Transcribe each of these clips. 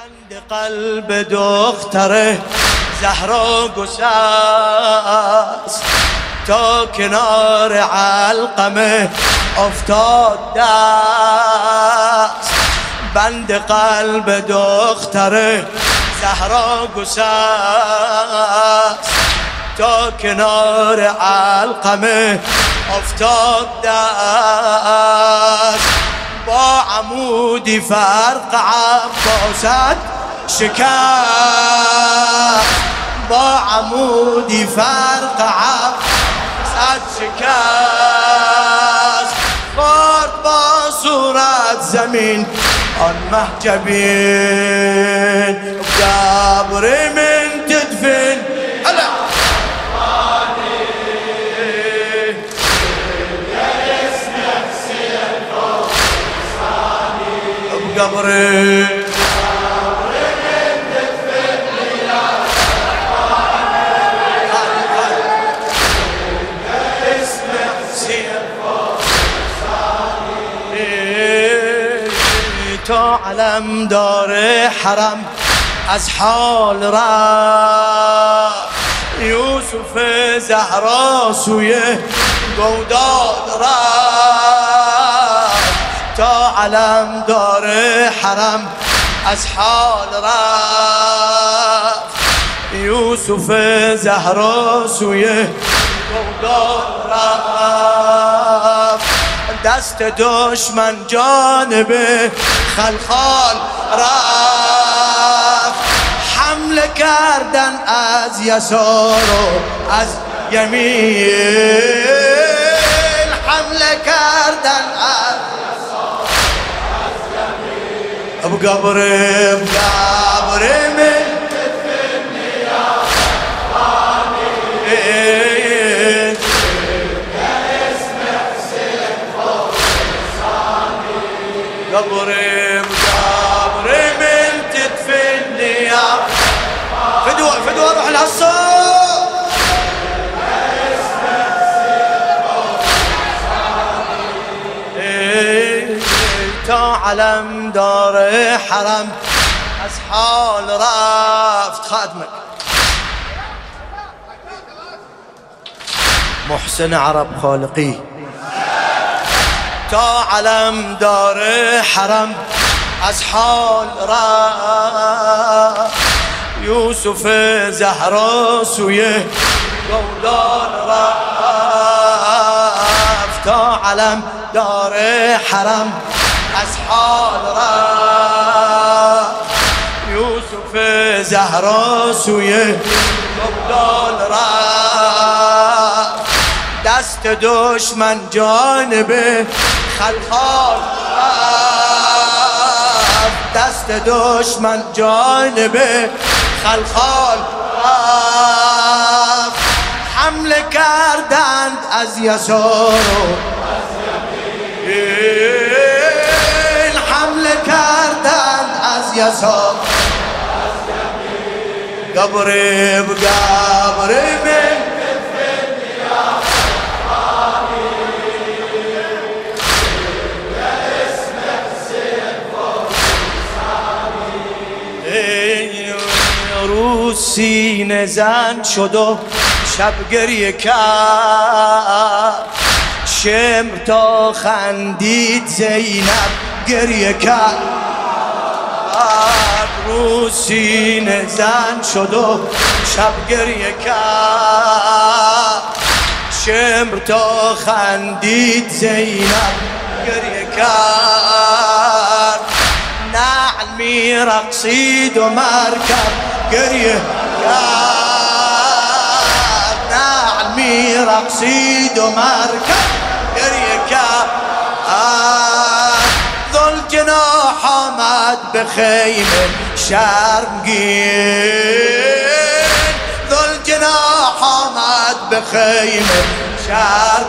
بند قلب دختره زهرا گساس. تا کنار علقمه افتاد دست. بند قلب دختره زهرا گساس. تا کنار علقمه افتاد دست. با عمودی فرق عباست شکست با عمودی فرق عباست شکست خورد با صورت زمین آن مه جبین قبري. تو علم دار حرم از حال را. یوسف زهرا سوی گوداد را. علمدار حرم از حال رفت. یوسف زهرا سوی گودال رفت. دست دشمن جانب خلخال رفت. حمله کردند از یسار و از یمین. حمله کردن بقبري بقبري من تدفني يا راني قبري علمدار حرم. از حال رفت خادمك محسن عرب خالقی. تا علمدار حرم. از حال رفت. یوسف زهرا سوی گودال رفت. تا علم دار حرم. از حال را. یوسف زهرا سوی گبدال را. دست دشمن جانب خلخال دست دشمن جانب خلخال حمله کردند از یسار يسار قبري بقبري من روسی نزن شد و شب گریه کرد. شمر تا خندید زینب گریه کرد. رو سینه زن شد و شب گریه کرد شمر تا خندید زینب گریه کرد نعل می رقصید و مرکب گریه کرد نعل می رقصید و مرکب گریه کرد به خیمه شرمگین ذل جناح آمد به خیمه شرم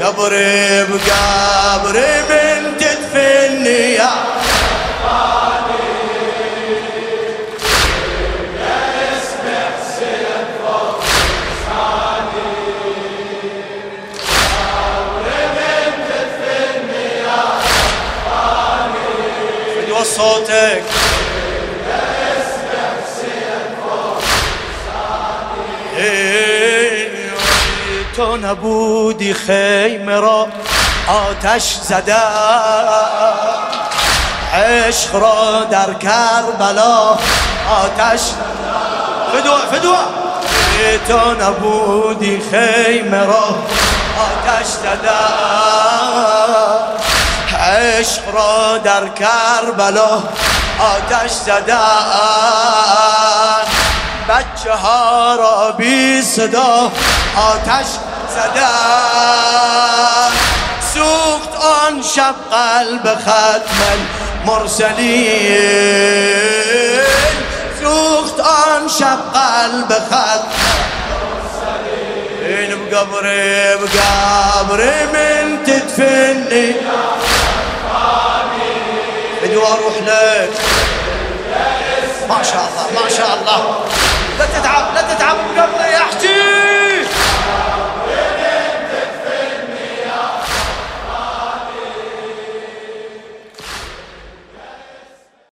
قبري بقبري صوتك. إيه، تون بودي خیمه را آتش زدم عشق را در کربلا آتش فدوا فدوا إيه، تو نبودی خیمه را آتش زدم عشق را در کربلا آتش زده بچه ها را بی صدا آتش زده سوخت آن شب قلب ختم المرسلین سوخت آن شب قلب ختم المرسلين بقبري بقبري من تدفني بدي أروح لك. ما شاء الله ما شاء الله.